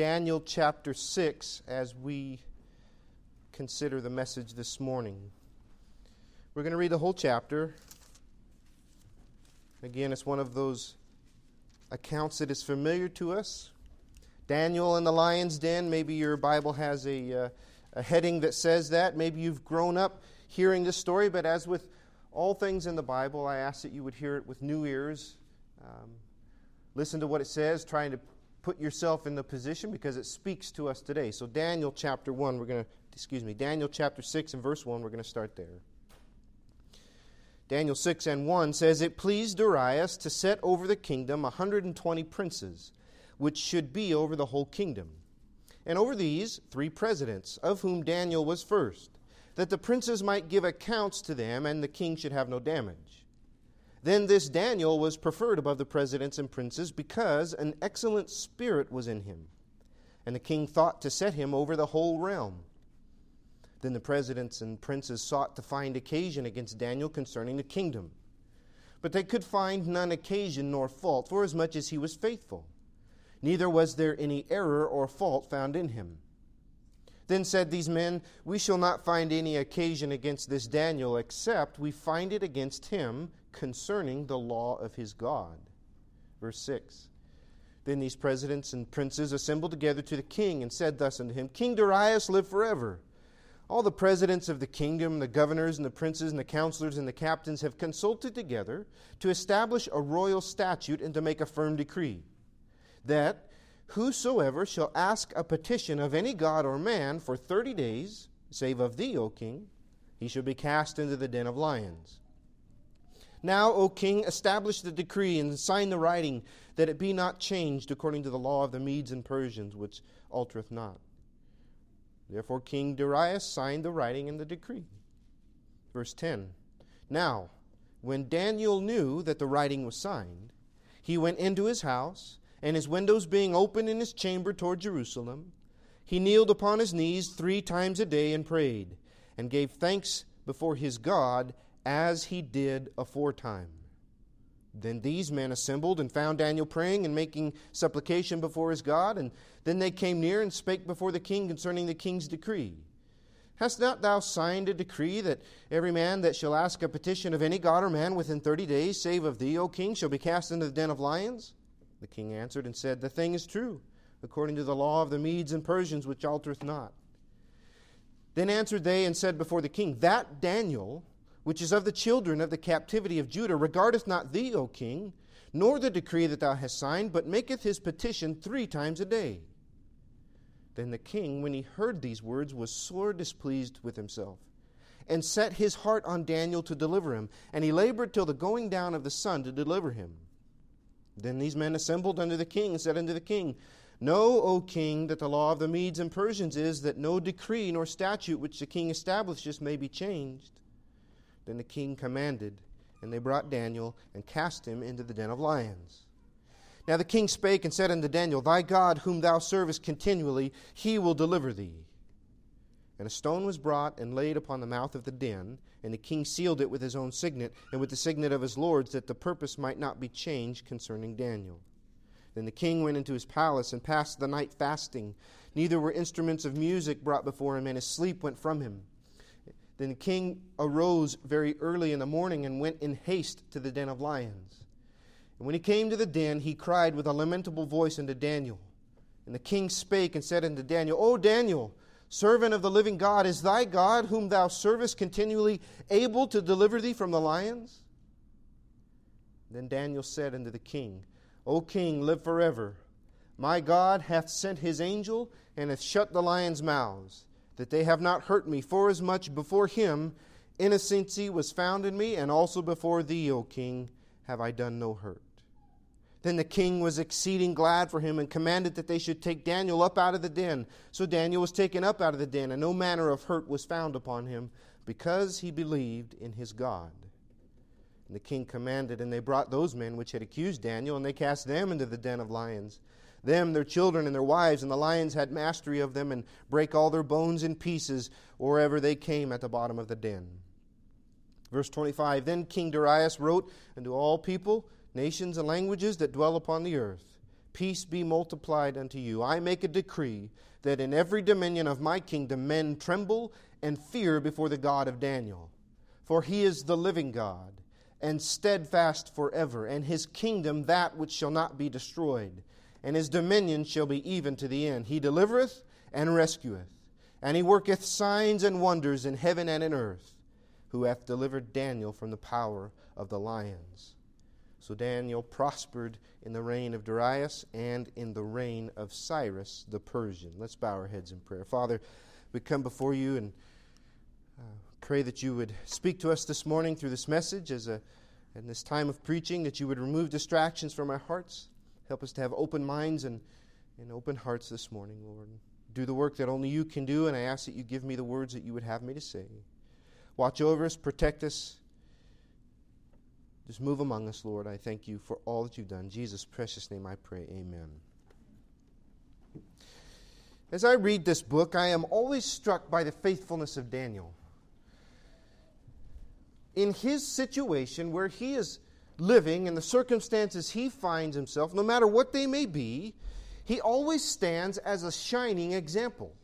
Daniel chapter 6 as we consider the message this morning. We're going to read the whole chapter. Again, it's one of those accounts that is familiar to us. Daniel in the lion's den, maybe your Bible has a, uh, a heading that says that. Maybe you've grown up hearing this story, but as with all things in the Bible, I ask that you would hear it with new ears. Um, listen to what it says, trying to put yourself in the position because it speaks to us today. So, Daniel chapter 1, we're going to, excuse me, Daniel chapter 6 and verse 1, we're going to start there. Daniel 6 and 1 says, It pleased Darius to set over the kingdom 120 princes, which should be over the whole kingdom. And over these, three presidents, of whom Daniel was first, that the princes might give accounts to them, and the king should have no damage. Then this Daniel was preferred above the presidents and princes because an excellent spirit was in him. And the king thought to set him over the whole realm. Then the presidents and princes sought to find occasion against Daniel concerning the kingdom. But they could find none occasion nor fault, forasmuch as he was faithful. Neither was there any error or fault found in him. Then said these men, We shall not find any occasion against this Daniel, except we find it against him concerning the law of his God. Verse 6. Then these presidents and princes assembled together to the king and said thus unto him, King Darius, live forever. All the presidents of the kingdom, the governors and the princes and the counselors and the captains have consulted together to establish a royal statute and to make a firm decree that whosoever shall ask a petition of any god or man for thirty days, save of thee, O king, he shall be cast into the den of lions. Now, O king, establish the decree and sign the writing, that it be not changed according to the law of the Medes and Persians, which altereth not. Therefore, King Darius signed the writing and the decree. Verse 10 Now, when Daniel knew that the writing was signed, he went into his house, and his windows being open in his chamber toward Jerusalem, he kneeled upon his knees three times a day and prayed, and gave thanks before his God as he did aforetime. Then these men assembled and found Daniel praying and making supplication before his God, and then they came near and spake before the king concerning the king's decree. Hast not thou signed a decree that every man that shall ask a petition of any god or man within thirty days, save of thee, O king, shall be cast into the den of lions? The king answered and said, The thing is true, according to the law of the Medes and Persians, which altereth not. Then answered they and said before the king, That Daniel, which is of the children of the captivity of Judah, regardeth not thee, O king, nor the decree that thou hast signed, but maketh his petition three times a day. Then the king, when he heard these words, was sore displeased with himself, and set his heart on Daniel to deliver him, and he labored till the going down of the sun to deliver him. Then these men assembled unto the king, and said unto the king, Know, O king, that the law of the Medes and Persians is that no decree nor statute which the king establishes may be changed. Then the king commanded, and they brought Daniel and cast him into the den of lions. Now the king spake and said unto Daniel, Thy God, whom thou servest continually, he will deliver thee. And a stone was brought and laid upon the mouth of the den, and the king sealed it with his own signet, and with the signet of his lords, that the purpose might not be changed concerning Daniel. Then the king went into his palace and passed the night fasting. Neither were instruments of music brought before him, and his sleep went from him. Then the king arose very early in the morning and went in haste to the den of lions. And when he came to the den, he cried with a lamentable voice unto Daniel. And the king spake and said unto Daniel, O Daniel, servant of the living God, is thy God, whom thou servest continually, able to deliver thee from the lions? Then Daniel said unto the king, O king, live forever. My God hath sent his angel and hath shut the lions' mouths, that they have not hurt me, forasmuch before him innocency was found in me, and also before thee, O king, have I done no hurt. Then the king was exceeding glad for him and commanded that they should take Daniel up out of the den. So Daniel was taken up out of the den, and no manner of hurt was found upon him, because he believed in his God. And the king commanded, and they brought those men which had accused Daniel, and they cast them into the den of lions. Them, their children, and their wives, and the lions had mastery of them, and brake all their bones in pieces, wherever they came at the bottom of the den. Verse 25 Then King Darius wrote unto all people, nations, and languages that dwell upon the earth, peace be multiplied unto you. I make a decree that in every dominion of my kingdom men tremble and fear before the God of Daniel. For he is the living God, and steadfast forever, and his kingdom that which shall not be destroyed, and his dominion shall be even to the end. He delivereth and rescueth, and he worketh signs and wonders in heaven and in earth, who hath delivered Daniel from the power of the lions. So Daniel prospered in the reign of Darius and in the reign of Cyrus the Persian. Let's bow our heads in prayer. Father, we come before you and uh, pray that you would speak to us this morning through this message as a in this time of preaching that you would remove distractions from our hearts. Help us to have open minds and, and open hearts this morning, Lord. Do the work that only you can do, and I ask that you give me the words that you would have me to say. Watch over us, protect us, just move among us, Lord. I thank you for all that you've done. In Jesus' precious name I pray. Amen. As I read this book, I am always struck by the faithfulness of Daniel. In his situation, where he is living and the circumstances he finds himself, no matter what they may be, he always stands as a shining example.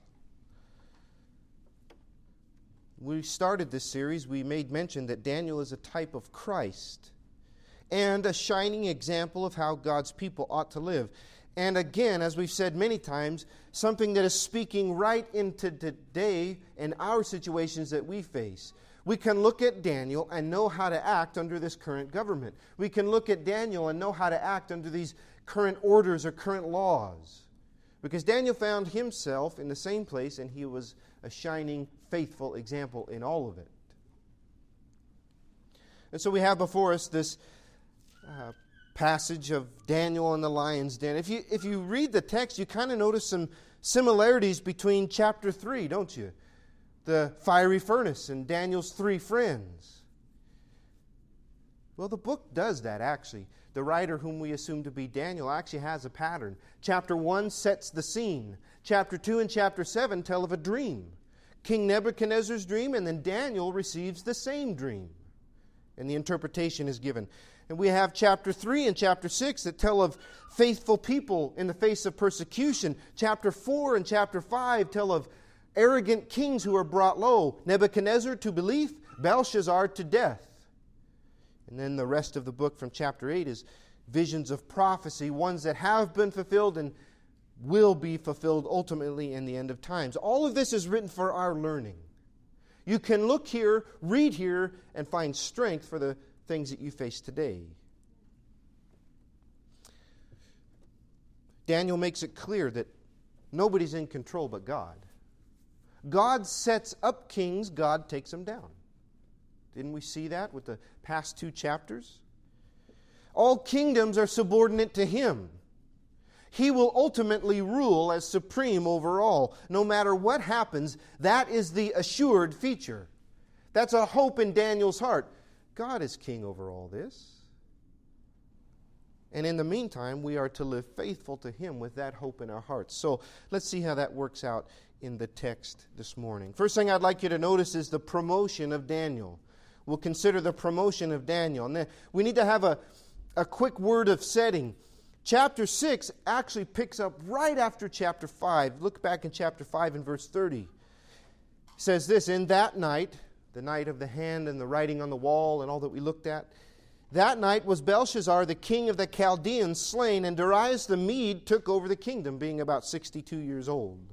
we started this series, we made mention that Daniel is a type of Christ and a shining example of how God's people ought to live. And again, as we've said many times, something that is speaking right into today and our situations that we face. We can look at Daniel and know how to act under this current government. We can look at Daniel and know how to act under these current orders or current laws. Because Daniel found himself in the same place and he was a shining, faithful example in all of it. And so we have before us this uh, passage of Daniel and the lion's den. If you, if you read the text, you kind of notice some similarities between chapter 3, don't you? The fiery furnace and Daniel's three friends. Well, the book does that actually. The writer, whom we assume to be Daniel, actually has a pattern. Chapter 1 sets the scene, chapter 2 and chapter 7 tell of a dream. King Nebuchadnezzar's dream, and then Daniel receives the same dream. And the interpretation is given. And we have chapter 3 and chapter 6 that tell of faithful people in the face of persecution. Chapter 4 and chapter 5 tell of arrogant kings who are brought low Nebuchadnezzar to belief, Belshazzar to death. And then the rest of the book from chapter 8 is visions of prophecy, ones that have been fulfilled and will be fulfilled ultimately in the end of times. All of this is written for our learning. You can look here, read here, and find strength for the things that you face today. Daniel makes it clear that nobody's in control but God. God sets up kings, God takes them down. Didn't we see that with the past two chapters? All kingdoms are subordinate to Him. He will ultimately rule as supreme over all. No matter what happens, that is the assured feature. That's a hope in Daniel's heart. God is king over all this. And in the meantime, we are to live faithful to Him with that hope in our hearts. So let's see how that works out in the text this morning. First thing I'd like you to notice is the promotion of Daniel. We'll consider the promotion of Daniel. And then we need to have a, a quick word of setting. Chapter 6 actually picks up right after chapter 5. Look back in chapter 5 and verse 30. It says this In that night, the night of the hand and the writing on the wall and all that we looked at. That night was Belshazzar, the king of the Chaldeans, slain, and Darius the Mede took over the kingdom, being about 62 years old.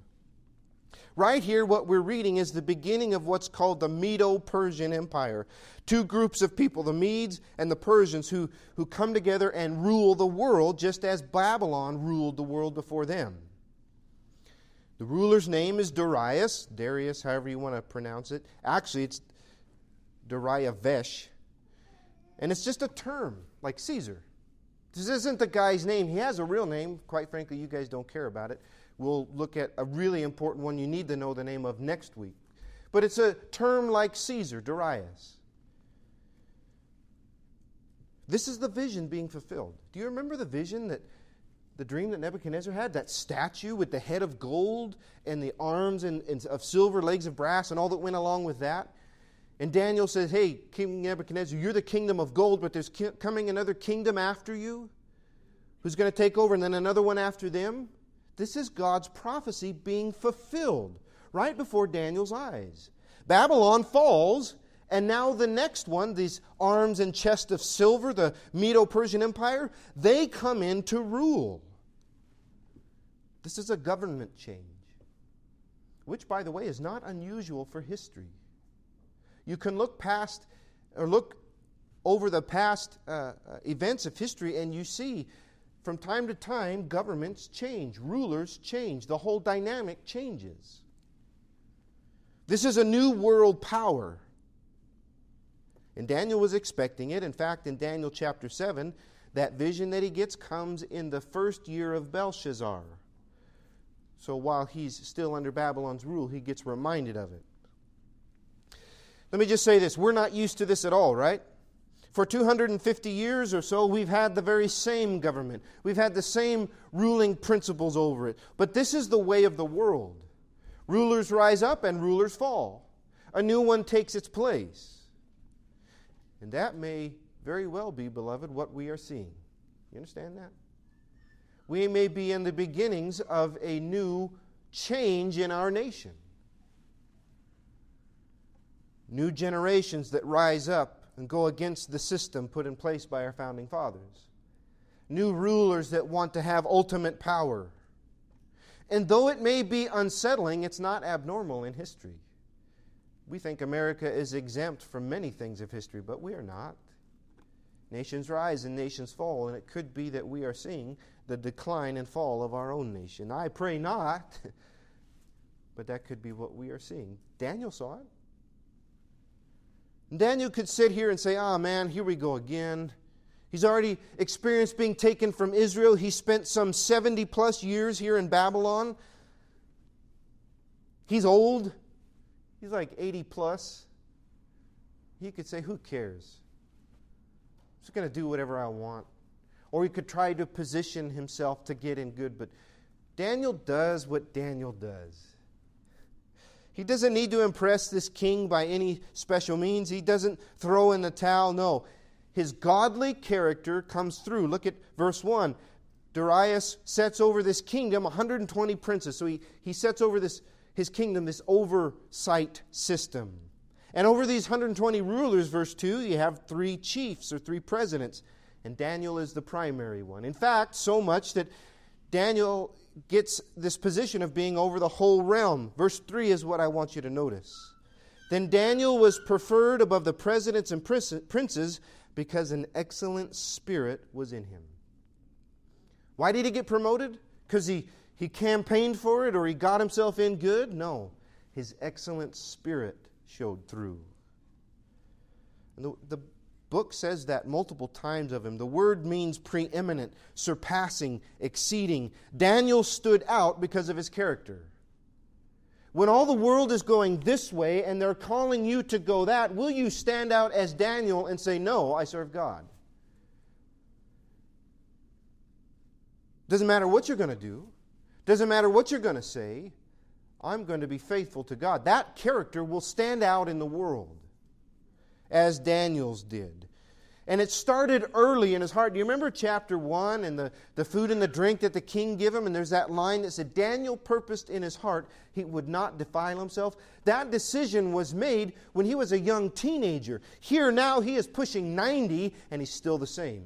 Right here, what we're reading is the beginning of what's called the Medo Persian Empire. Two groups of people, the Medes and the Persians, who, who come together and rule the world just as Babylon ruled the world before them. The ruler's name is Darius, Darius, however you want to pronounce it. Actually, it's Dariavesh. And it's just a term, like Caesar. This isn't the guy's name. He has a real name. Quite frankly, you guys don't care about it. We'll look at a really important one you need to know the name of next week. But it's a term like Caesar, Darius. This is the vision being fulfilled. Do you remember the vision that the dream that Nebuchadnezzar had? That statue with the head of gold and the arms and, and of silver, legs of brass, and all that went along with that? And Daniel says, Hey, King Nebuchadnezzar, you're the kingdom of gold, but there's ki- coming another kingdom after you who's going to take over, and then another one after them. This is God's prophecy being fulfilled right before Daniel's eyes. Babylon falls, and now the next one, these arms and chest of silver, the Medo Persian Empire, they come in to rule. This is a government change, which, by the way, is not unusual for history. You can look past or look over the past uh, uh, events of history and you see from time to time governments change, rulers change, the whole dynamic changes. This is a new world power. And Daniel was expecting it. In fact, in Daniel chapter 7, that vision that he gets comes in the first year of Belshazzar. So while he's still under Babylon's rule, he gets reminded of it. Let me just say this we're not used to this at all, right? For 250 years or so, we've had the very same government. We've had the same ruling principles over it. But this is the way of the world. Rulers rise up and rulers fall. A new one takes its place. And that may very well be, beloved, what we are seeing. You understand that? we may be in the beginnings of a new change in our nation. New generations that rise up and go against the system put in place by our founding fathers. New rulers that want to have ultimate power. And though it may be unsettling, it's not abnormal in history. We think America is exempt from many things of history, but we are not. Nations rise and nations fall, and it could be that we are seeing the decline and fall of our own nation. I pray not, but that could be what we are seeing. Daniel saw it. Daniel could sit here and say, Ah, oh, man, here we go again. He's already experienced being taken from Israel. He spent some 70 plus years here in Babylon. He's old. He's like 80 plus. He could say, Who cares? I'm just going to do whatever I want or he could try to position himself to get in good. But Daniel does what Daniel does. He doesn't need to impress this king by any special means. He doesn't throw in the towel. No. His godly character comes through. Look at verse 1. Darius sets over this kingdom 120 princes. So he, he sets over this, his kingdom, this oversight system. And over these 120 rulers, verse 2, you have three chiefs or three presidents and Daniel is the primary one. In fact, so much that Daniel gets this position of being over the whole realm. Verse 3 is what I want you to notice. Then Daniel was preferred above the presidents and princes because an excellent spirit was in him. Why did he get promoted? Because he, he campaigned for it or he got himself in good? No. His excellent spirit showed through. And the, the book says that multiple times of him. The word means preeminent, surpassing, exceeding. Daniel stood out because of his character. When all the world is going this way and they're calling you to go that, will you stand out as Daniel and say, No, I serve God? Doesn't matter what you're going to do, doesn't matter what you're going to say, I'm going to be faithful to God. That character will stand out in the world as Daniel's did. And it started early in his heart. Do you remember chapter 1 and the, the food and the drink that the king gave him? And there's that line that said, Daniel purposed in his heart he would not defile himself. That decision was made when he was a young teenager. Here now he is pushing 90 and he's still the same.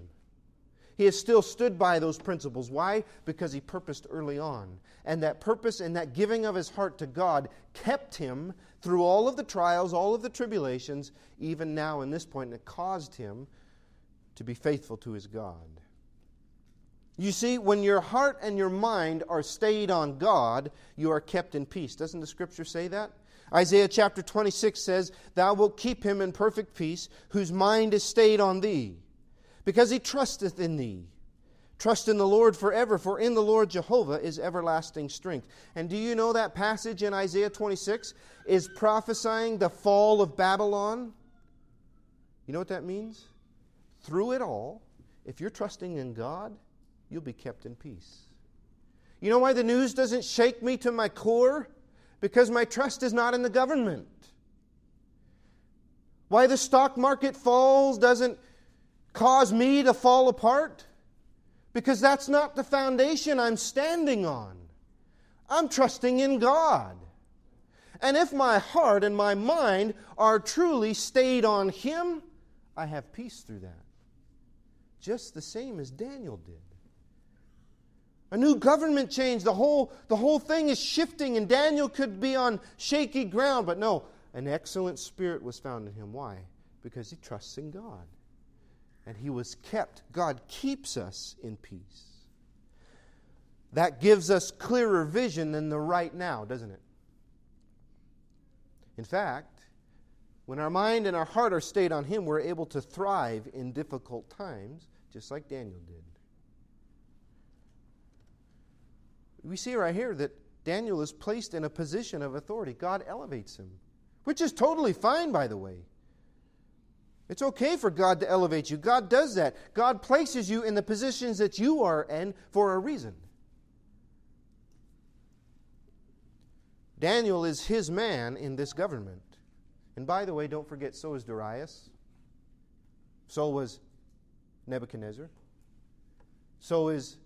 He has still stood by those principles. Why? Because he purposed early on. And that purpose and that giving of his heart to God kept him through all of the trials, all of the tribulations, even now in this point, and it caused him to be faithful to his God. You see, when your heart and your mind are stayed on God, you are kept in peace. Doesn't the scripture say that? Isaiah chapter 26 says, Thou wilt keep him in perfect peace, whose mind is stayed on thee because he trusteth in thee. Trust in the Lord forever, for in the Lord Jehovah is everlasting strength. And do you know that passage in Isaiah 26 is prophesying the fall of Babylon? You know what that means? Through it all, if you're trusting in God, you'll be kept in peace. You know why the news doesn't shake me to my core? Because my trust is not in the government. Why the stock market falls doesn't cause me to fall apart? Because that's not the foundation I'm standing on. I'm trusting in God. And if my heart and my mind are truly stayed on Him, I have peace through that. Just the same as Daniel did. A new government change. The whole, the whole thing is shifting, and Daniel could be on shaky ground. But no, an excellent spirit was found in him. Why? Because he trusts in God. And he was kept. God keeps us in peace. That gives us clearer vision than the right now, doesn't it? In fact, when our mind and our heart are stayed on Him, we're able to thrive in difficult times, just like Daniel did. We see right here that Daniel is placed in a position of authority. God elevates him, which is totally fine, by the way. It's okay for God to elevate you. God does that. God places you in the positions that you are in for a reason. Daniel is his man in this government. And by the way, don't forget, so is Darius. So was Nebuchadnezzar. So is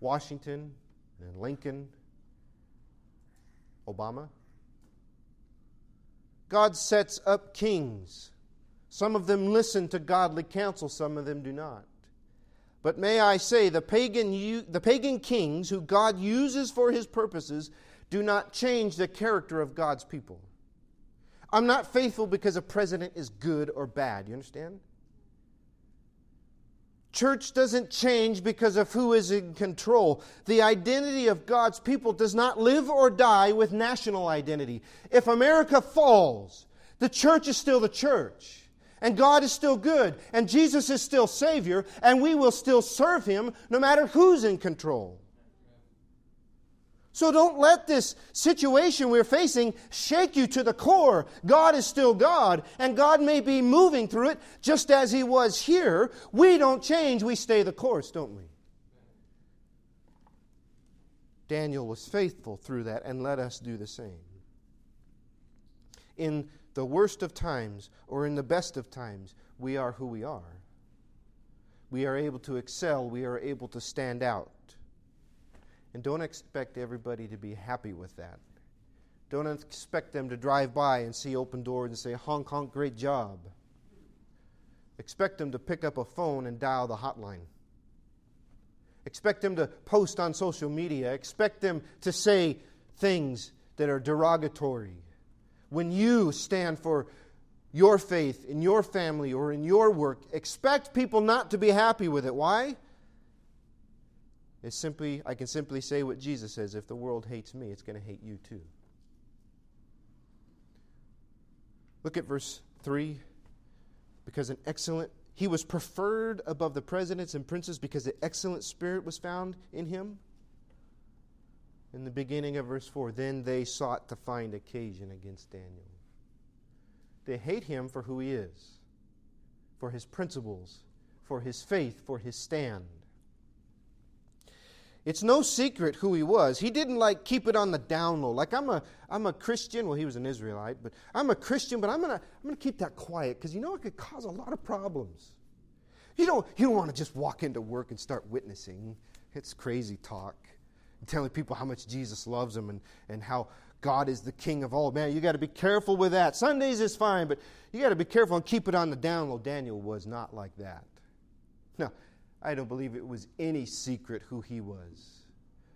Washington and Lincoln, Obama. God sets up kings. Some of them listen to godly counsel, some of them do not. But may I say, the pagan, the pagan kings who God uses for his purposes do not change the character of God's people. I'm not faithful because a president is good or bad. You understand? Church doesn't change because of who is in control. The identity of God's people does not live or die with national identity. If America falls, the church is still the church. And God is still good. And Jesus is still Savior. And we will still serve Him no matter who's in control. So don't let this situation we're facing shake you to the core. God is still God, and God may be moving through it just as He was here. We don't change, we stay the course, don't we? Daniel was faithful through that, and let us do the same. In the worst of times or in the best of times, we are who we are. We are able to excel, we are able to stand out. And don't expect everybody to be happy with that. Don't expect them to drive by and see open doors and say, honk, honk, great job. Expect them to pick up a phone and dial the hotline. Expect them to post on social media. Expect them to say things that are derogatory. When you stand for your faith in your family or in your work, expect people not to be happy with it. Why? It's simply, I can simply say what Jesus says if the world hates me, it's going to hate you too. Look at verse 3. Because an excellent, he was preferred above the presidents and princes because an excellent spirit was found in him. In the beginning of verse 4, then they sought to find occasion against Daniel. They hate him for who he is, for his principles, for his faith, for his stand. It's no secret who he was. He didn't like keep it on the down low. Like I'm a I'm a Christian. Well, he was an Israelite, but I'm a Christian, but I'm gonna I'm gonna keep that quiet because you know it could cause a lot of problems. You don't you don't want to just walk into work and start witnessing. It's crazy talk. Telling people how much Jesus loves them and, and how God is the king of all. Man, you got to be careful with that. Sundays is fine, but you got to be careful and keep it on the down low. Daniel was not like that. Now, I don't believe it was any secret who he was.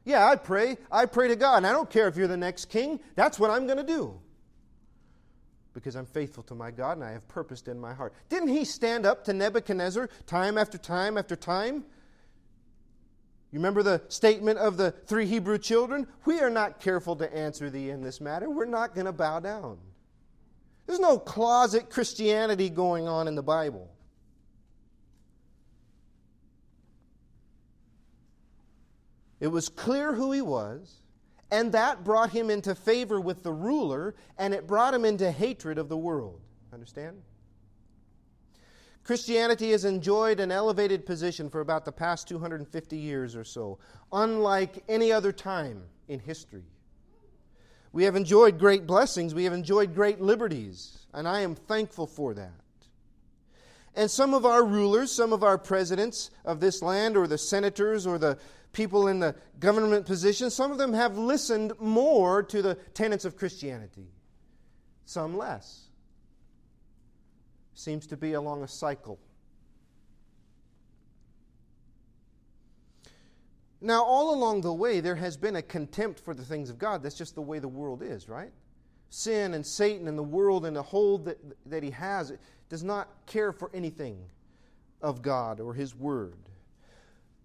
Yeah, I pray. I pray to God. And I don't care if you're the next king. That's what I'm going to do. Because I'm faithful to my God and I have purposed in my heart. Didn't he stand up to Nebuchadnezzar time after time after time? You remember the statement of the three Hebrew children? We are not careful to answer thee in this matter. We're not going to bow down. There's no closet Christianity going on in the Bible. It was clear who he was, and that brought him into favor with the ruler, and it brought him into hatred of the world. Understand? Christianity has enjoyed an elevated position for about the past 250 years or so, unlike any other time in history. We have enjoyed great blessings, we have enjoyed great liberties, and I am thankful for that. And some of our rulers, some of our presidents of this land, or the senators, or the people in the government positions, some of them have listened more to the tenets of Christianity, some less. Seems to be along a cycle. Now, all along the way, there has been a contempt for the things of God. That's just the way the world is, right? Sin and Satan and the world and the hold that, that he has does not care for anything of God or his word.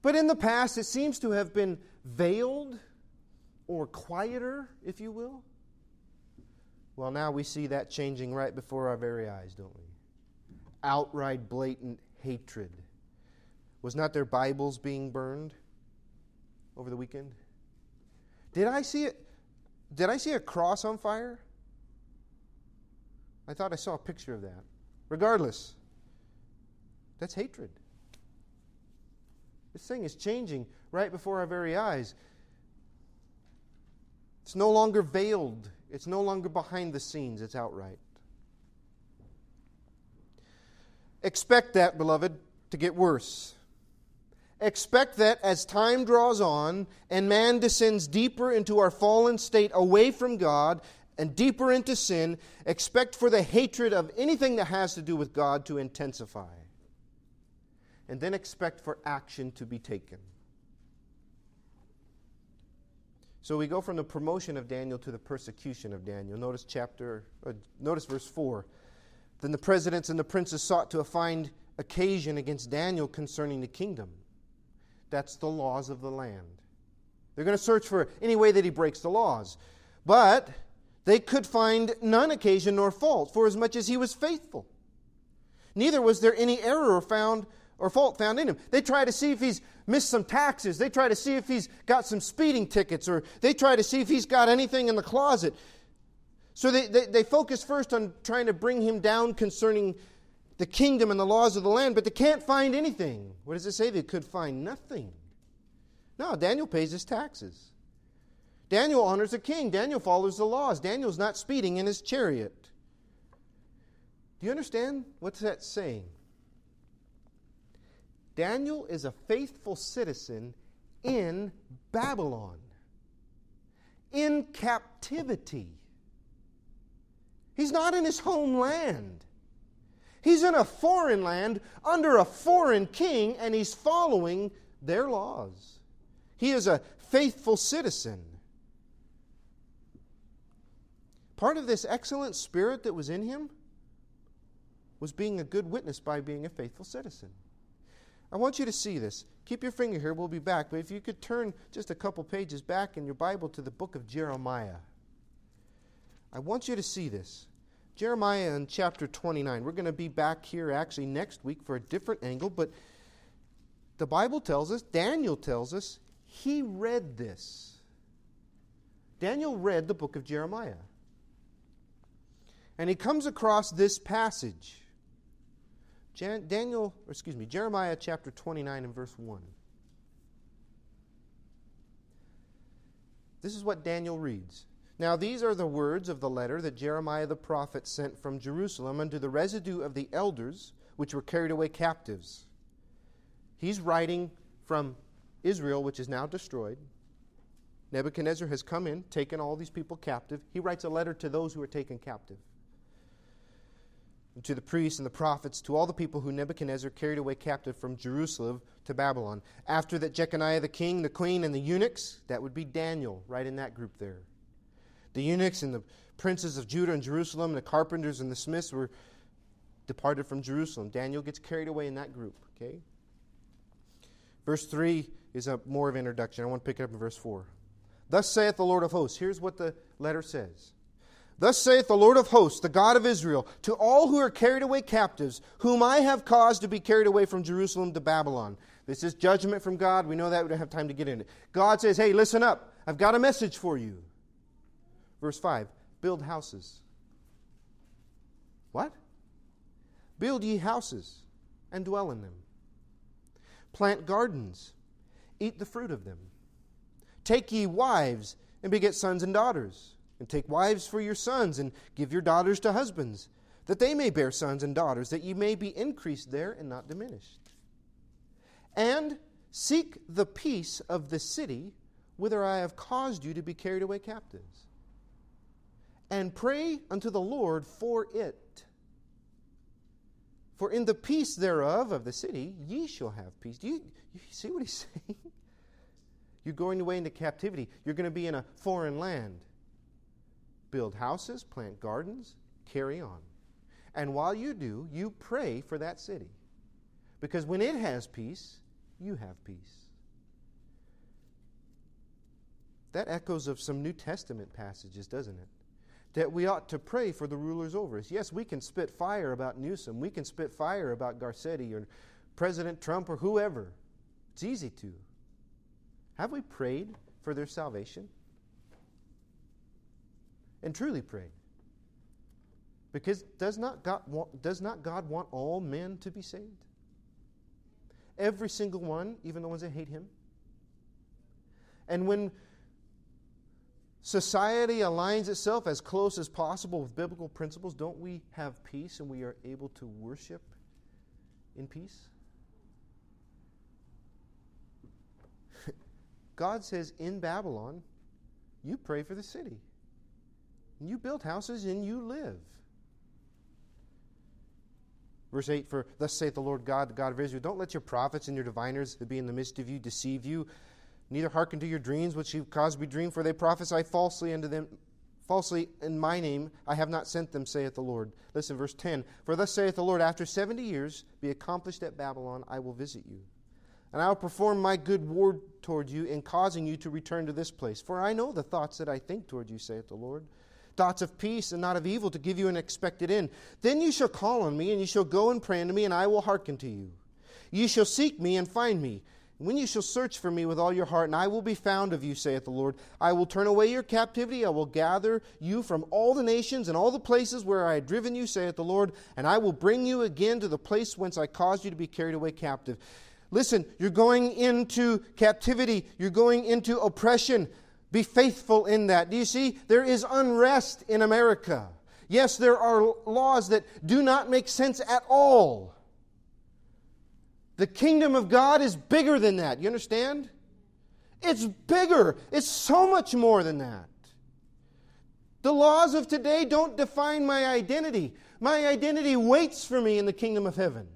But in the past, it seems to have been veiled or quieter, if you will. Well, now we see that changing right before our very eyes, don't we? Outright, blatant hatred. Was not their Bibles being burned? over the weekend? Did I see it? Did I see a cross on fire? I thought I saw a picture of that. Regardless, that's hatred. This thing is changing right before our very eyes. It's no longer veiled, it's no longer behind the scenes, it's outright. Expect that, beloved, to get worse. Expect that as time draws on and man descends deeper into our fallen state away from God and deeper into sin, expect for the hatred of anything that has to do with God to intensify. And then expect for action to be taken. So we go from the promotion of Daniel to the persecution of Daniel. Notice chapter uh, notice verse 4. Then the presidents and the princes sought to find occasion against Daniel concerning the kingdom. That's the laws of the land. They're going to search for any way that he breaks the laws. But they could find none occasion nor fault, for as much as he was faithful. Neither was there any error found or fault found in him. They try to see if he's missed some taxes. They try to see if he's got some speeding tickets, or they try to see if he's got anything in the closet. So they, they, they focus first on trying to bring him down concerning the kingdom and the laws of the land, but they can't find anything. What does it say? They could find nothing. No, Daniel pays his taxes. Daniel honors the king. Daniel follows the laws. Daniel's not speeding in his chariot. Do you understand what's that saying? Daniel is a faithful citizen in Babylon, in captivity. He's not in his homeland. He's in a foreign land under a foreign king and he's following their laws. He is a faithful citizen. Part of this excellent spirit that was in him was being a good witness by being a faithful citizen. I want you to see this. Keep your finger here, we'll be back. But if you could turn just a couple pages back in your Bible to the book of Jeremiah, I want you to see this. Jeremiah in chapter 29. We're going to be back here actually next week for a different angle, but the Bible tells us, Daniel tells us, he read this. Daniel read the book of Jeremiah. And he comes across this passage. Jan- Daniel, excuse me, Jeremiah chapter 29 and verse 1. This is what Daniel reads. Now, these are the words of the letter that Jeremiah the prophet sent from Jerusalem unto the residue of the elders which were carried away captives. He's writing from Israel, which is now destroyed. Nebuchadnezzar has come in, taken all these people captive. He writes a letter to those who are taken captive. To the priests and the prophets, to all the people who Nebuchadnezzar carried away captive from Jerusalem to Babylon. After that, Jeconiah the king, the queen, and the eunuchs, that would be Daniel, right in that group there. The eunuchs and the princes of Judah and Jerusalem, and the carpenters and the smiths were departed from Jerusalem. Daniel gets carried away in that group, okay? Verse 3 is a more of an introduction. I want to pick it up in verse 4. Thus saith the Lord of hosts. Here's what the letter says. Thus saith the Lord of hosts, the God of Israel, to all who are carried away captives, whom I have caused to be carried away from Jerusalem to Babylon. This is judgment from God. We know that. We don't have time to get into it. God says, Hey, listen up. I've got a message for you. Verse 5 Build houses. What? Build ye houses and dwell in them. Plant gardens, eat the fruit of them. Take ye wives and beget sons and daughters. And take wives for your sons and give your daughters to husbands, that they may bear sons and daughters, that ye may be increased there and not diminished. And seek the peace of the city whither I have caused you to be carried away captives. And pray unto the Lord for it. For in the peace thereof of the city ye shall have peace. Do you, you see what he's saying? You're going away into captivity. You're going to be in a foreign land. Build houses, plant gardens, carry on. And while you do, you pray for that city. Because when it has peace, you have peace. That echoes of some New Testament passages, doesn't it? That we ought to pray for the rulers over us. Yes, we can spit fire about Newsom. We can spit fire about Garcetti or President Trump or whoever. It's easy to. Have we prayed for their salvation? And truly prayed? Because does not God want, does not God want all men to be saved? Every single one, even the ones that hate him. And when society aligns itself as close as possible with biblical principles, don't we have peace and we are able to worship in peace? God says in Babylon, you pray for the city. You build houses and you live. Verse 8 For thus saith the Lord God, the God of Israel, don't let your prophets and your diviners that be in the midst of you deceive you, neither hearken to your dreams which you cause to be dreamed, for they prophesy falsely unto them. Falsely in my name I have not sent them, saith the Lord. Listen, verse 10 For thus saith the Lord, after seventy years be accomplished at Babylon, I will visit you. And I will perform my good word toward you in causing you to return to this place. For I know the thoughts that I think toward you, saith the Lord thoughts of peace and not of evil, to give you an expected end. Then you shall call on me, and you shall go and pray unto me, and I will hearken to you. You shall seek me and find me. When you shall search for me with all your heart, and I will be found of you, saith the Lord, I will turn away your captivity. I will gather you from all the nations and all the places where I had driven you, saith the Lord, and I will bring you again to the place whence I caused you to be carried away captive. Listen, you're going into captivity, you're going into oppression. Be faithful in that. Do you see? There is unrest in America. Yes, there are laws that do not make sense at all. The kingdom of God is bigger than that. You understand? It's bigger. It's so much more than that. The laws of today don't define my identity. My identity waits for me in the kingdom of heaven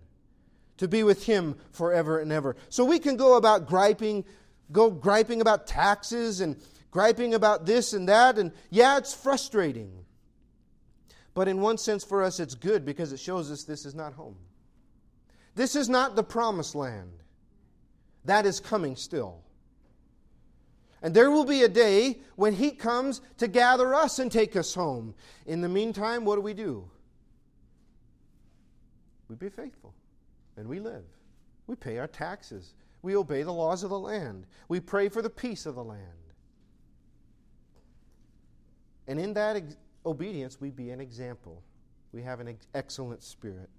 to be with Him forever and ever. So we can go about griping, go griping about taxes and griping about this and that, and yeah, it's frustrating. But in one sense, for us, it's good because it shows us this is not home. This is not the promised land. That is coming still. And there will be a day when He comes to gather us and take us home. In the meantime, what do we do? We be faithful and we live. We pay our taxes. We obey the laws of the land. We pray for the peace of the land. And in that ex- obedience, we be an example. We have an ex- excellent spirit.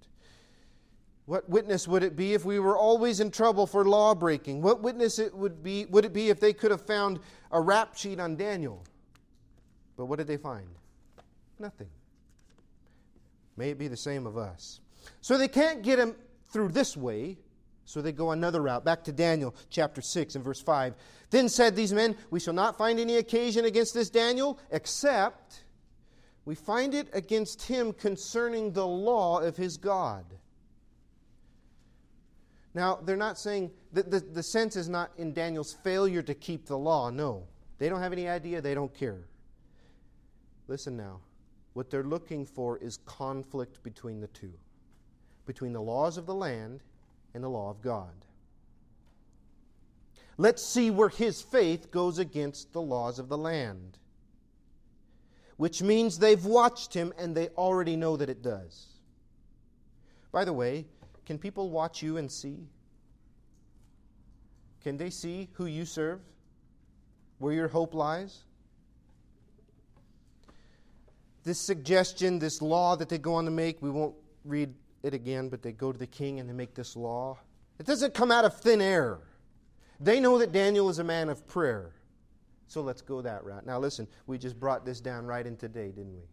What witness would it be if we were always in trouble for law breaking? What witness it would be would it be if they could have found a rap sheet on Daniel? But what did they find? Nothing. May it be the same of us. So they can't get him through this way, so they go another route. Back to Daniel chapter 6 and verse 5. Then said these men, We shall not find any occasion against this Daniel, except we find it against him concerning the law of his God. Now, they're not saying that the, the sense is not in Daniel's failure to keep the law. No. They don't have any idea, they don't care. Listen now. What they're looking for is conflict between the two between the laws of the land and the law of God. Let's see where his faith goes against the laws of the land. Which means they've watched him and they already know that it does. By the way, can people watch you and see? Can they see who you serve? Where your hope lies? This suggestion, this law that they go on to make, we won't read it again, but they go to the king and they make this law. It doesn't come out of thin air. They know that Daniel is a man of prayer. So let's go that route. Now, listen, we just brought this down right in today, didn't we?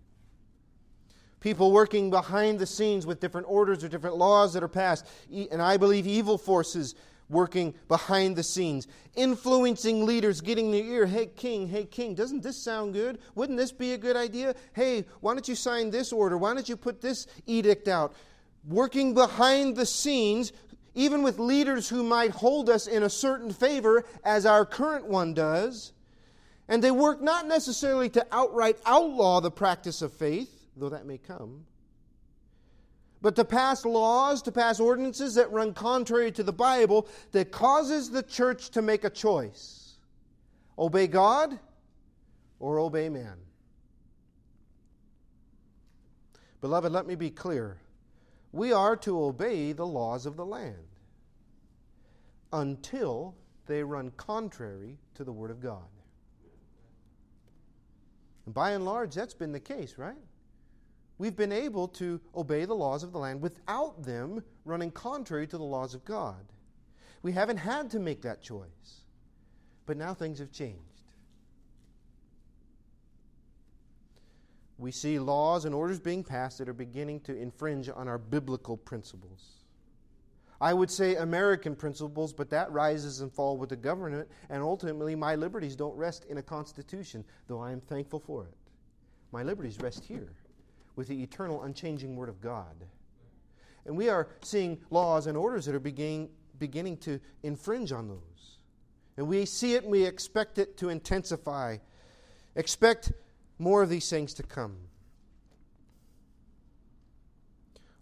People working behind the scenes with different orders or different laws that are passed. And I believe evil forces working behind the scenes, influencing leaders, getting their ear. Hey, king, hey, king, doesn't this sound good? Wouldn't this be a good idea? Hey, why don't you sign this order? Why don't you put this edict out? Working behind the scenes, even with leaders who might hold us in a certain favor, as our current one does. And they work not necessarily to outright outlaw the practice of faith, though that may come, but to pass laws, to pass ordinances that run contrary to the Bible that causes the church to make a choice obey God or obey man. Beloved, let me be clear. We are to obey the laws of the land until they run contrary to the Word of God. And by and large, that's been the case, right? We've been able to obey the laws of the land without them running contrary to the laws of God. We haven't had to make that choice. But now things have changed. We see laws and orders being passed that are beginning to infringe on our biblical principles. I would say American principles, but that rises and falls with the government, and ultimately my liberties don't rest in a constitution, though I am thankful for it. My liberties rest here with the eternal, unchanging Word of God. And we are seeing laws and orders that are beginning, beginning to infringe on those. And we see it and we expect it to intensify. Expect more of these things to come.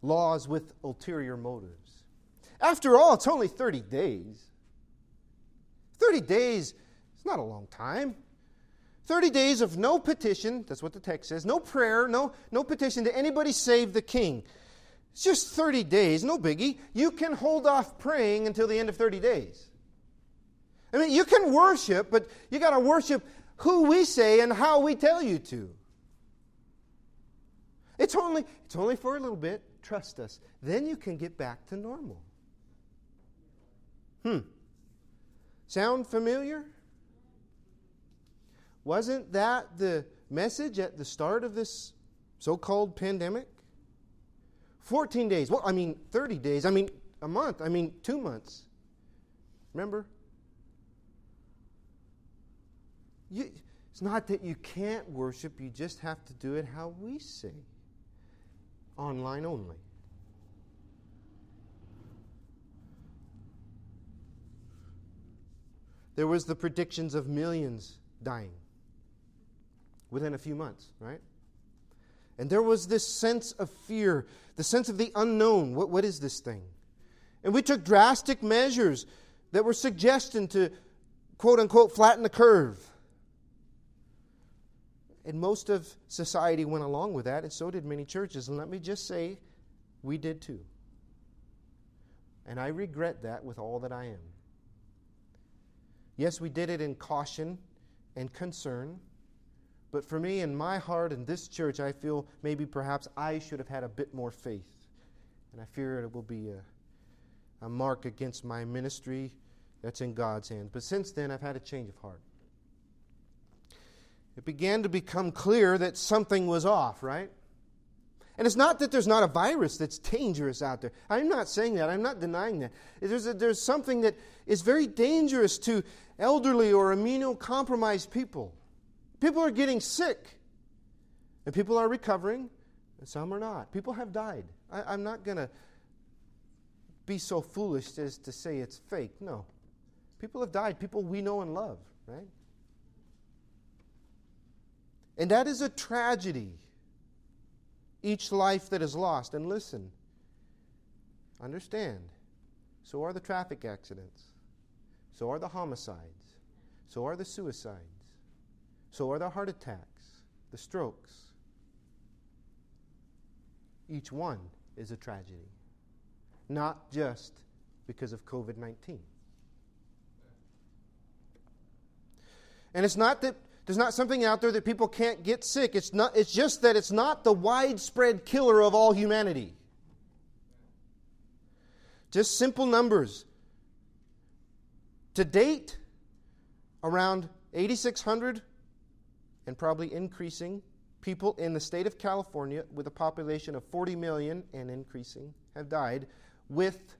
Laws with ulterior motives. After all, it's only 30 days. 30 days, it's not a long time. 30 days of no petition, that's what the text says, no prayer, no, no petition to anybody save the king. It's just 30 days, no biggie. You can hold off praying until the end of 30 days. I mean, you can worship, but you got to worship who we say and how we tell you to. It's only, it's only for a little bit. Trust us. Then you can get back to normal. Hmm. Sound familiar? Wasn't that the message at the start of this so called pandemic? 14 days. Well, I mean, 30 days. I mean, a month. I mean, two months. Remember? You, it's not that you can't worship, you just have to do it how we say online only. There was the predictions of millions dying within a few months, right? And there was this sense of fear, the sense of the unknown. What, what is this thing? And we took drastic measures that were suggesting to, quote unquote, flatten the curve. And most of society went along with that, and so did many churches. And let me just say, we did too. And I regret that with all that I am. Yes, we did it in caution and concern. But for me, in my heart, in this church, I feel maybe perhaps I should have had a bit more faith. And I fear it will be a, a mark against my ministry that's in God's hands. But since then, I've had a change of heart. It began to become clear that something was off, right? And it's not that there's not a virus that's dangerous out there. I'm not saying that. I'm not denying that. There's, a, there's something that is very dangerous to elderly or immunocompromised people. People are getting sick, and people are recovering, and some are not. People have died. I, am not going to be so foolish as to say it's fake. No. People have died, people we know and love, right? And that is a tragedy. Each life that is lost. And listen, understand, so are the traffic accidents, so are the homicides, so are the suicides. So are the heart attacks, the strokes. Each one is a tragedy, not just because of COVID 19. And it's not that there's not something out there that people can't get sick. It's, not, it's just that it's not the widespread killer of all humanity. Just simple numbers. To date, around 8,600 and probably increasing people in the state of California, with a population of 40 million and increasing, have died with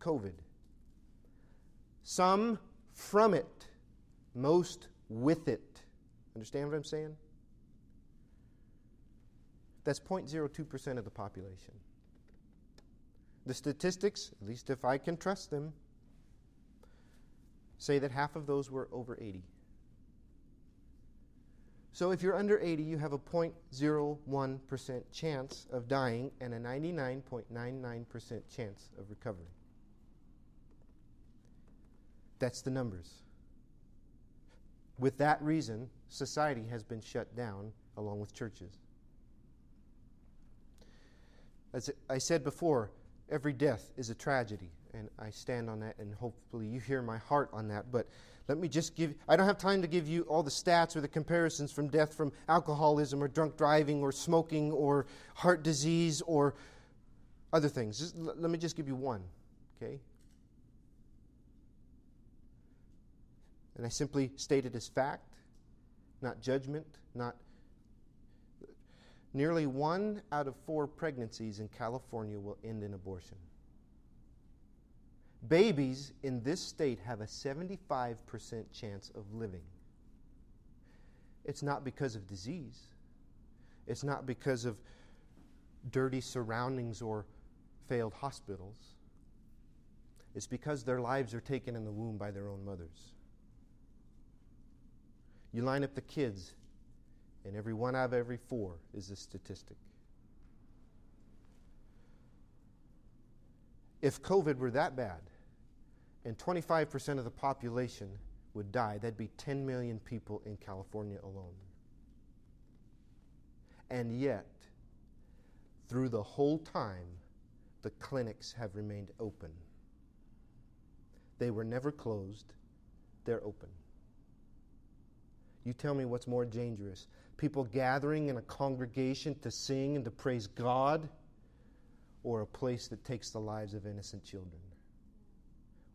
COVID. Some from it, most with it. Understand what I'm saying? That's 0.02% of the population. The statistics, at least if I can trust them, say that half of those were over 80. So if you're under 80, you have a 0.01% chance of dying and a 99.99% chance of recovery. That's the numbers. With that reason, society has been shut down along with churches. As I said before, every death is a tragedy, and I stand on that, and hopefully you hear my heart on that. But let me just give, I don't have time to give you all the stats or the comparisons from death from alcoholism or drunk driving or smoking or heart disease or other things. Just, let me just give you one, okay? And I simply state it as fact, not judgment, not Nearly one out of four pregnancies in California will end in abortion. Babies in this state have a 75% chance of living. It's not because of disease, it's not because of dirty surroundings or failed hospitals. It's because their lives are taken in the womb by their own mothers. You line up the kids and every one out of every four is a statistic. If COVID were that bad and 25% of the population would die, that'd be 10 million people in California alone. And yet, through the whole time, the clinics have remained open. They were never closed, they're open. You tell me what's more dangerous people gathering in a congregation to sing and to praise God, or a place that takes the lives of innocent children?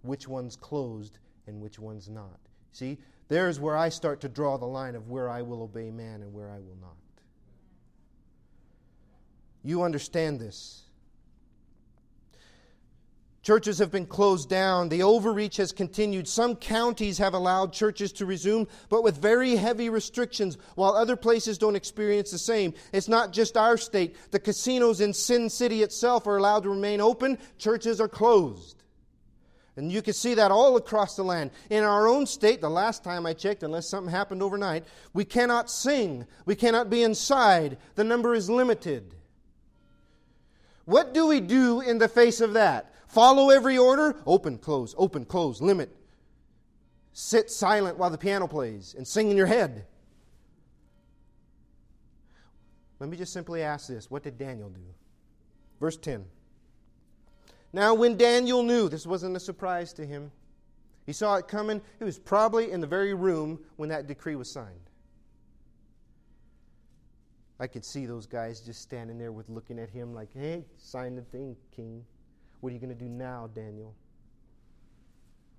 Which one's closed and which one's not? See, there's where I start to draw the line of where I will obey man and where I will not. You understand this. Churches have been closed down. The overreach has continued. Some counties have allowed churches to resume, but with very heavy restrictions, while other places don't experience the same. It's not just our state. The casinos in Sin City itself are allowed to remain open, churches are closed. And you can see that all across the land. In our own state, the last time I checked, unless something happened overnight, we cannot sing. We cannot be inside. The number is limited. What do we do in the face of that? Follow every order. Open, close, open, close, limit. Sit silent while the piano plays and sing in your head. Let me just simply ask this what did Daniel do? Verse 10. Now, when Daniel knew, this wasn't a surprise to him. He saw it coming. He was probably in the very room when that decree was signed. I could see those guys just standing there with looking at him like, hey, sign the thing, king. What are you going to do now, Daniel?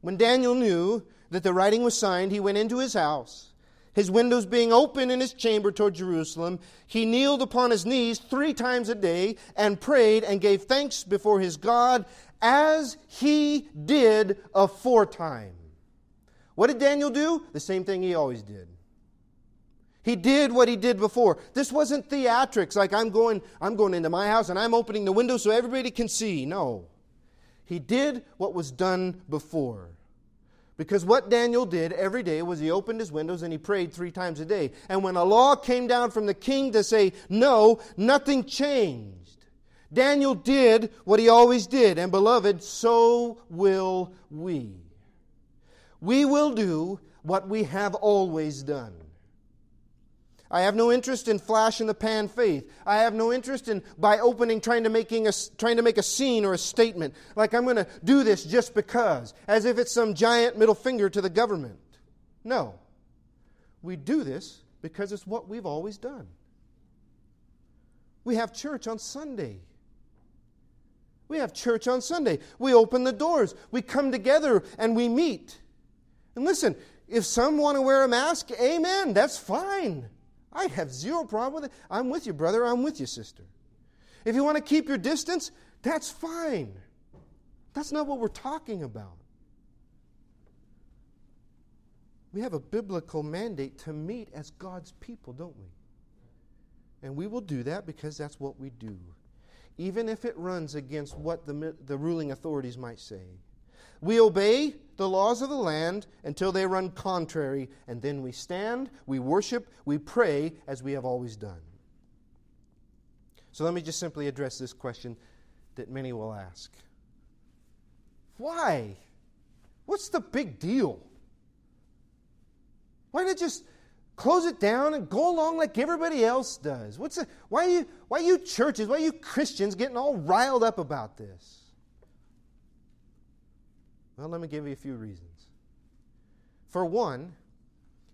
When Daniel knew that the writing was signed, he went into his house. His windows being open in his chamber toward Jerusalem, he kneeled upon his knees three times a day and prayed and gave thanks before his God as he did aforetime. What did Daniel do? The same thing he always did. He did what he did before. This wasn't theatrics like I'm going I'm going into my house and I'm opening the window so everybody can see. No. He did what was done before. Because what Daniel did every day was he opened his windows and he prayed three times a day. And when a law came down from the king to say no, nothing changed. Daniel did what he always did. And beloved, so will we. We will do what we have always done. I have no interest in flash in the pan faith. I have no interest in by opening trying to making a trying to make a scene or a statement like I'm going to do this just because, as if it's some giant middle finger to the government. No. We do this because it's what we've always done. We have church on Sunday. We have church on Sunday. We open the doors. We come together and we meet. And listen, if some want to wear a mask, amen, that's fine. I have zero problem with it. I'm with you, brother. I'm with you, sister. If you want to keep your distance, that's fine. That's not what we're talking about. We have a biblical mandate to meet as God's people, don't we? And we will do that because that's what we do, even if it runs against what the, the ruling authorities might say. We obey the laws of the land until they run contrary, and then we stand, we worship, we pray as we have always done. So let me just simply address this question that many will ask Why? What's the big deal? Why not just close it down and go along like everybody else does? What's the, why, you, why you churches, why you Christians getting all riled up about this? Well, let me give you a few reasons. For one,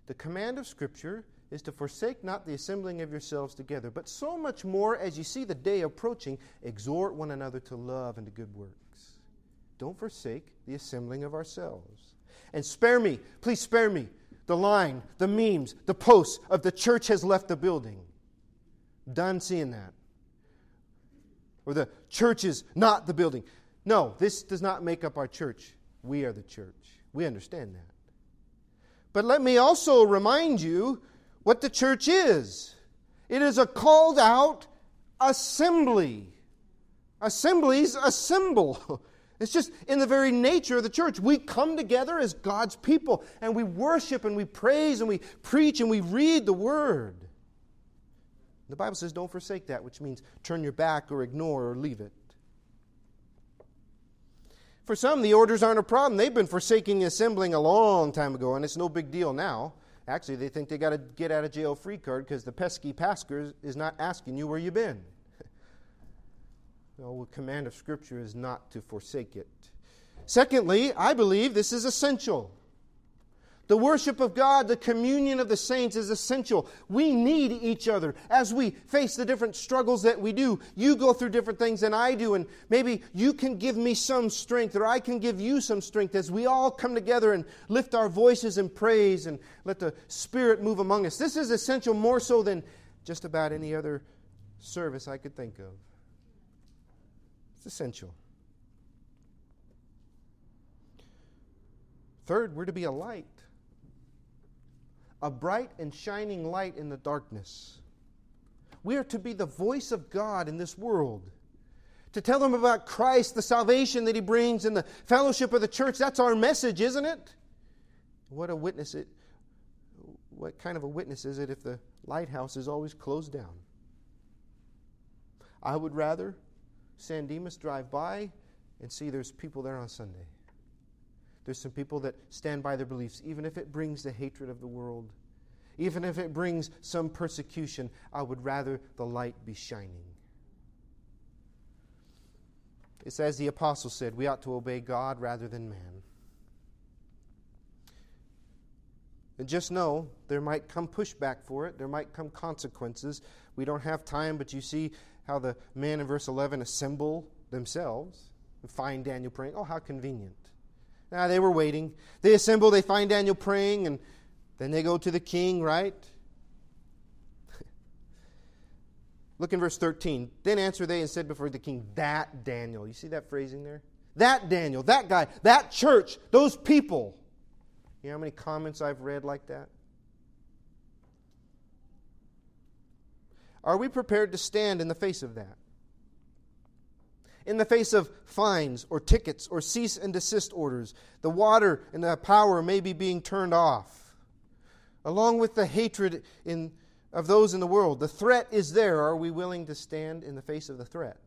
the command of Scripture is to forsake not the assembling of yourselves together, but so much more as you see the day approaching, exhort one another to love and to good works. Don't forsake the assembling of ourselves. And spare me, please spare me, the line, the memes, the posts of the church has left the building. Done seeing that. Or the church is not the building. No, this does not make up our church. We are the church. We understand that. But let me also remind you what the church is it is a called out assembly. Assemblies assemble. It's just in the very nature of the church. We come together as God's people and we worship and we praise and we preach and we read the word. The Bible says don't forsake that, which means turn your back or ignore or leave it. For some, the orders aren't a problem. They've been forsaking assembling a long time ago, and it's no big deal now. Actually, they think they got to get out of jail free card because the pesky pastor is not asking you where you've been. no, the command of Scripture is not to forsake it. Secondly, I believe this is essential. The worship of God, the communion of the saints is essential. We need each other as we face the different struggles that we do. You go through different things than I do, and maybe you can give me some strength, or I can give you some strength as we all come together and lift our voices in praise and let the Spirit move among us. This is essential more so than just about any other service I could think of. It's essential. Third, we're to be a light a bright and shining light in the darkness. We are to be the voice of God in this world. To tell them about Christ, the salvation that He brings, and the fellowship of the church. That's our message, isn't it? What a witness it what kind of a witness is it if the lighthouse is always closed down? I would rather San Dimas drive by and see there's people there on Sunday. There's some people that stand by their beliefs, even if it brings the hatred of the world, even if it brings some persecution. I would rather the light be shining. It's as the apostle said we ought to obey God rather than man. And just know there might come pushback for it, there might come consequences. We don't have time, but you see how the men in verse 11 assemble themselves and find Daniel praying. Oh, how convenient. Now, they were waiting. They assemble, they find Daniel praying, and then they go to the king, right? Look in verse 13. Then answered they and said before the king, That Daniel. You see that phrasing there? That Daniel, that guy, that church, those people. You know how many comments I've read like that? Are we prepared to stand in the face of that? In the face of fines or tickets or cease and desist orders. The water and the power may be being turned off. Along with the hatred in, of those in the world, the threat is there. Are we willing to stand in the face of the threat?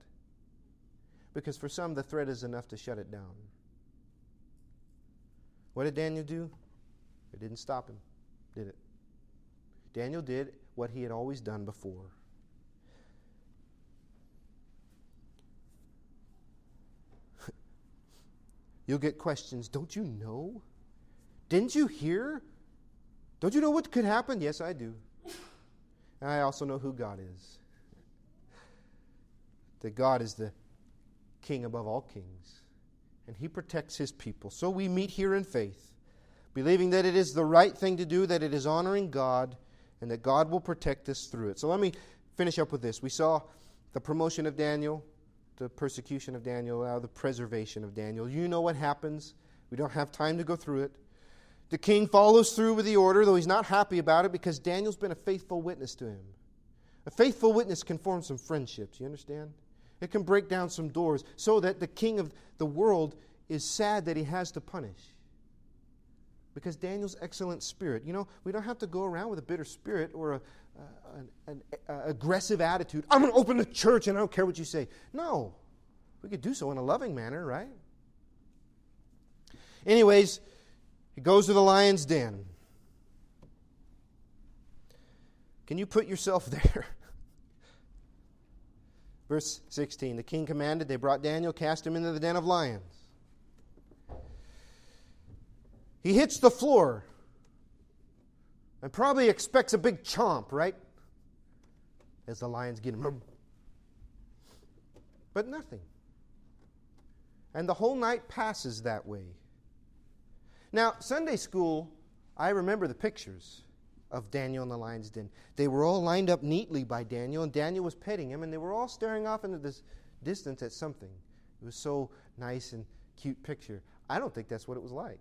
Because for some, the threat is enough to shut it down. What did Daniel do? It didn't stop him, did it? Daniel did what he had always done before. You'll get questions Don't you know? Didn't you hear? Don't you know what could happen? Yes, I do. And I also know who God is. That God is the king above all kings, and he protects his people. So we meet here in faith, believing that it is the right thing to do, that it is honoring God, and that God will protect us through it. So let me finish up with this. We saw the promotion of Daniel, the persecution of Daniel, the preservation of Daniel. You know what happens. We don't have time to go through it. The king follows through with the order, though he's not happy about it because Daniel's been a faithful witness to him. A faithful witness can form some friendships, you understand? It can break down some doors so that the king of the world is sad that he has to punish. Because Daniel's excellent spirit. You know, we don't have to go around with a bitter spirit or a, an, an uh, aggressive attitude. I'm going to open the church and I don't care what you say. No. We could do so in a loving manner, right? Anyways, he goes to the lion's den. Can you put yourself there? Verse 16 The king commanded, they brought Daniel, cast him into the den of lions. He hits the floor and probably expects a big chomp, right? As the lions get him. But nothing. And the whole night passes that way. Now, Sunday school, I remember the pictures of Daniel in the lion's den. They were all lined up neatly by Daniel, and Daniel was petting him, and they were all staring off into this distance at something. It was so nice and cute picture. I don't think that's what it was like.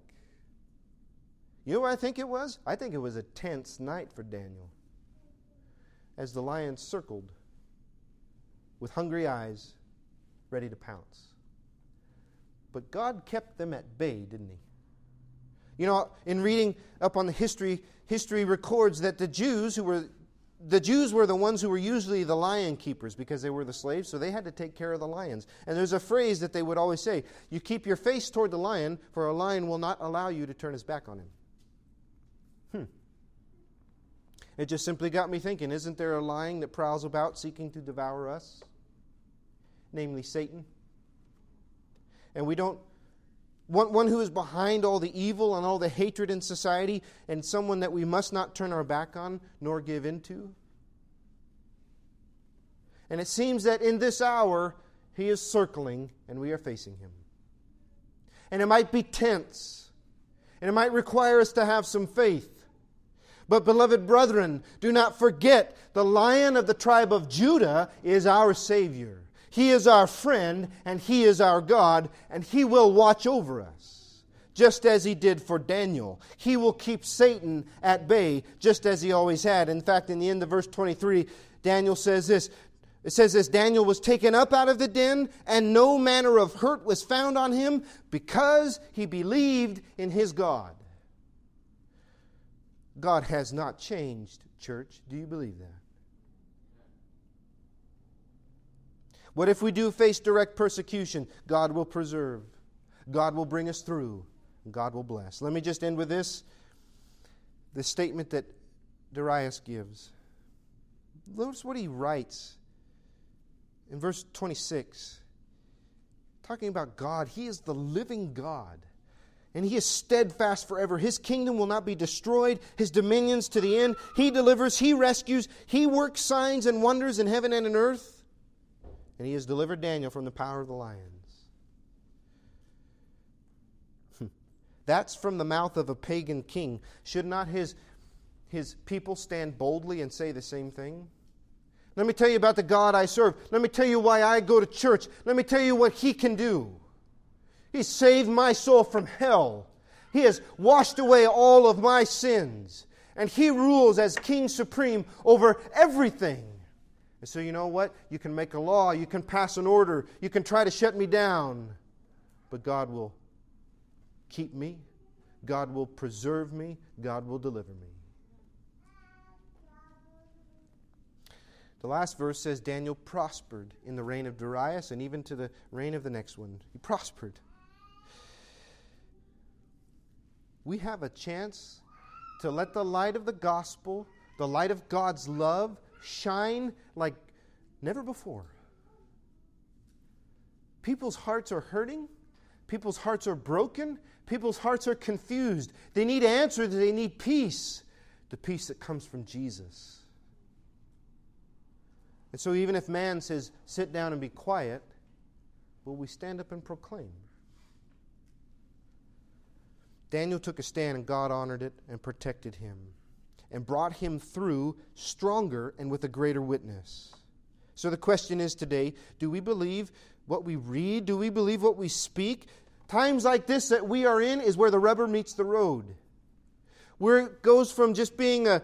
You know what I think it was? I think it was a tense night for Daniel. As the lion circled with hungry eyes, ready to pounce. But God kept them at bay, didn't He? You know, in reading up on the history, history records that the Jews who were the Jews were the ones who were usually the lion keepers because they were the slaves, so they had to take care of the lions. And there's a phrase that they would always say You keep your face toward the lion, for a lion will not allow you to turn his back on him. Hmm. It just simply got me thinking isn't there a lion that prowls about seeking to devour us? Namely, Satan. And we don't want one who is behind all the evil and all the hatred in society, and someone that we must not turn our back on nor give into. And it seems that in this hour, he is circling and we are facing him. And it might be tense, and it might require us to have some faith. But, beloved brethren, do not forget the lion of the tribe of Judah is our Savior. He is our friend and He is our God, and He will watch over us, just as He did for Daniel. He will keep Satan at bay, just as He always had. In fact, in the end of verse 23, Daniel says this. It says this Daniel was taken up out of the den, and no manner of hurt was found on him because he believed in his God. God has not changed, church. Do you believe that? What if we do face direct persecution? God will preserve, God will bring us through, God will bless. Let me just end with this the statement that Darius gives. Notice what he writes in verse 26. Talking about God, He is the living God and he is steadfast forever. His kingdom will not be destroyed, his dominions to the end. He delivers, he rescues, he works signs and wonders in heaven and in earth and he has delivered Daniel from the power of the lions. Hmm. That's from the mouth of a pagan king. Should not his, his people stand boldly and say the same thing? Let me tell you about the God I serve. Let me tell you why I go to church. Let me tell you what he can do. He saved my soul from hell. He has washed away all of my sins. And he rules as king supreme over everything. And so, you know what? You can make a law, you can pass an order, you can try to shut me down, but God will keep me, God will preserve me, God will deliver me. The last verse says Daniel prospered in the reign of Darius and even to the reign of the next one. He prospered. We have a chance to let the light of the gospel, the light of God's love, shine like never before. People's hearts are hurting. People's hearts are broken. People's hearts are confused. They need answers. They need peace. The peace that comes from Jesus. And so, even if man says, sit down and be quiet, will we stand up and proclaim? Daniel took a stand and God honored it and protected him. and brought him through stronger and with a greater witness. So the question is today do we believe what we read? Do we believe what we speak? Times like this that we are in is where the rubber meets the road. Where it goes from just being a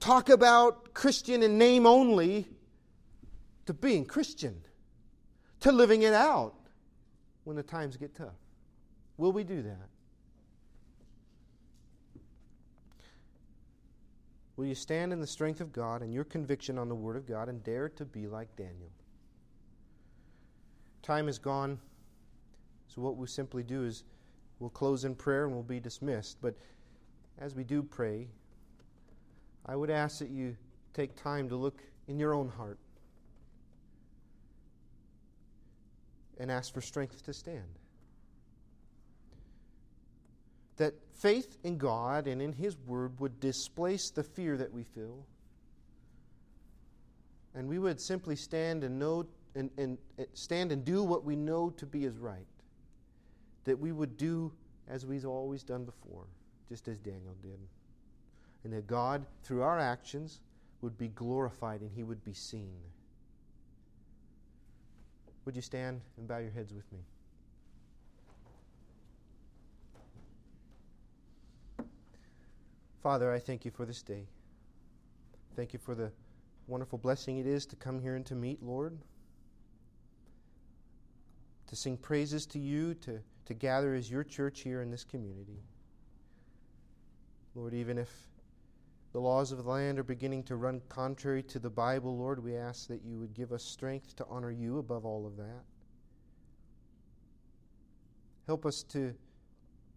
talk about Christian in name only to being Christian, to living it out when the times get tough. Will we do that? Will you stand in the strength of God and your conviction on the Word of God and dare to be like Daniel? Time is gone, so what we'll simply do is we'll close in prayer and we'll be dismissed. But as we do pray, I would ask that you take time to look in your own heart and ask for strength to stand that faith in God and in His Word would displace the fear that we feel. And we would simply stand and know and, and, and stand and do what we know to be as right. That we would do as we've always done before, just as Daniel did. And that God, through our actions, would be glorified and he would be seen. Would you stand and bow your heads with me? Father, I thank you for this day. Thank you for the wonderful blessing it is to come here and to meet, Lord. To sing praises to you, to, to gather as your church here in this community. Lord, even if the laws of the land are beginning to run contrary to the Bible, Lord, we ask that you would give us strength to honor you above all of that. Help us to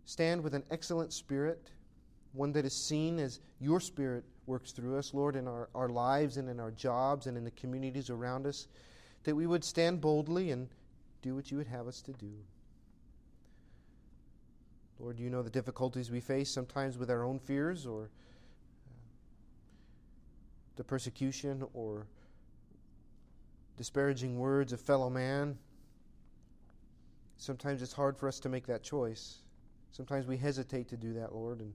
stand with an excellent spirit one that is seen as your Spirit works through us, Lord, in our, our lives and in our jobs and in the communities around us, that we would stand boldly and do what you would have us to do. Lord, you know the difficulties we face sometimes with our own fears or uh, the persecution or disparaging words of fellow man. Sometimes it's hard for us to make that choice. Sometimes we hesitate to do that, Lord, and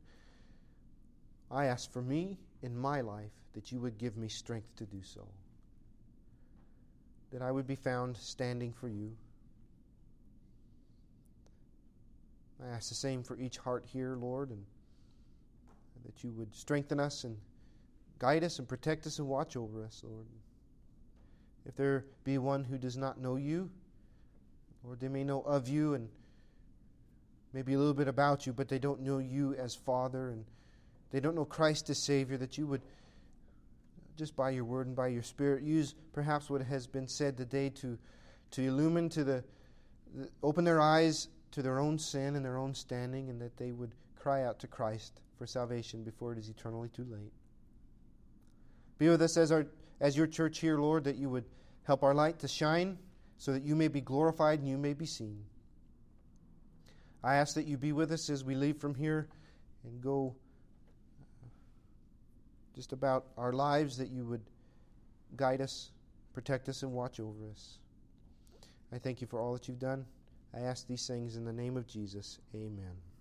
I ask for me in my life that you would give me strength to do so. That I would be found standing for you. I ask the same for each heart here, Lord, and that you would strengthen us and guide us and protect us and watch over us, Lord. If there be one who does not know you, Lord, they may know of you and maybe a little bit about you, but they don't know you as Father and they don't know Christ as Savior, that you would, just by your word and by your Spirit, use perhaps what has been said today to, to illumine, to the, the open their eyes to their own sin and their own standing, and that they would cry out to Christ for salvation before it is eternally too late. Be with us as, our, as your church here, Lord, that you would help our light to shine so that you may be glorified and you may be seen. I ask that you be with us as we leave from here and go just about our lives, that you would guide us, protect us, and watch over us. I thank you for all that you've done. I ask these things in the name of Jesus. Amen.